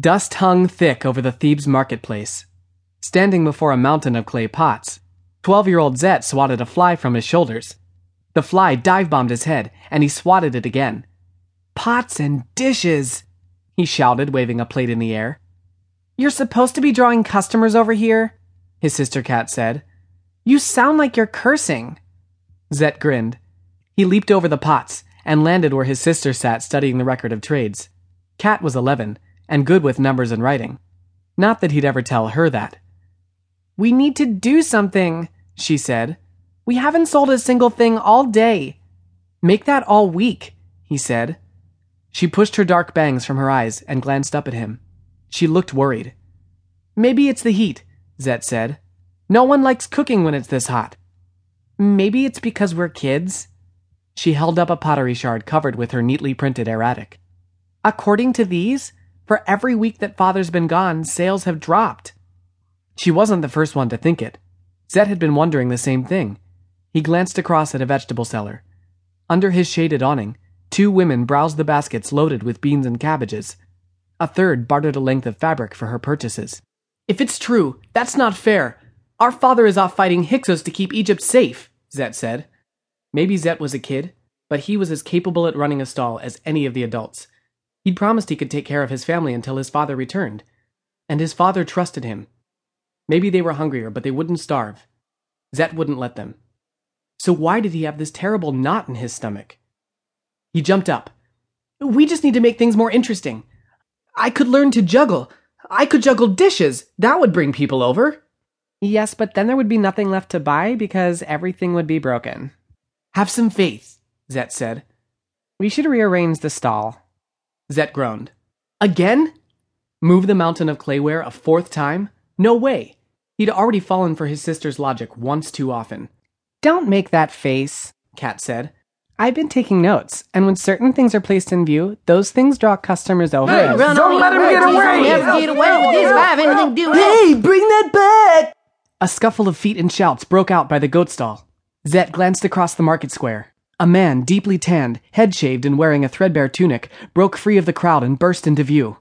Dust hung thick over the Thebes marketplace. Standing before a mountain of clay pots, 12 year old Zet swatted a fly from his shoulders. The fly dive bombed his head, and he swatted it again. Pots and dishes! he shouted, waving a plate in the air. You're supposed to be drawing customers over here, his sister Kat said. You sound like you're cursing. Zet grinned. He leaped over the pots and landed where his sister sat studying the record of trades. Kat was 11 and good with numbers and writing. Not that he'd ever tell her that. We need to do something, she said. We haven't sold a single thing all day. Make that all week, he said. She pushed her dark bangs from her eyes and glanced up at him. She looked worried. Maybe it's the heat, Zet said. No one likes cooking when it's this hot. Maybe it's because we're kids. She held up a pottery shard covered with her neatly printed hieratic. According to these, for every week that father's been gone, sales have dropped. She wasn't the first one to think it. Zet had been wondering the same thing. He glanced across at a vegetable seller. Under his shaded awning, two women browsed the baskets loaded with beans and cabbages. A third bartered a length of fabric for her purchases. If it's true, that's not fair. Our father is off fighting Hyksos to keep Egypt safe, Zet said. Maybe Zet was a kid, but he was as capable at running a stall as any of the adults. He'd promised he could take care of his family until his father returned. And his father trusted him. Maybe they were hungrier, but they wouldn't starve. Zet wouldn't let them. So why did he have this terrible knot in his stomach? He jumped up. We just need to make things more interesting. I could learn to juggle. I could juggle dishes. That would bring people over. Yes, but then there would be nothing left to buy because everything would be broken. Have some faith, Zet said. We should rearrange the stall. Zet groaned. Again? Move the mountain of clayware a fourth time? No way. He'd already fallen for his sister's logic once too often. Don't make that face, Kat said. I've been taking notes, and when certain things are placed in view, those things draw customers over. Hey, don't let him get away! Never get away with this if anything do Hey, bring that back! A scuffle of feet and shouts broke out by the goat stall. Zet glanced across the market square. A man, deeply tanned, head shaved, and wearing a threadbare tunic, broke free of the crowd and burst into view.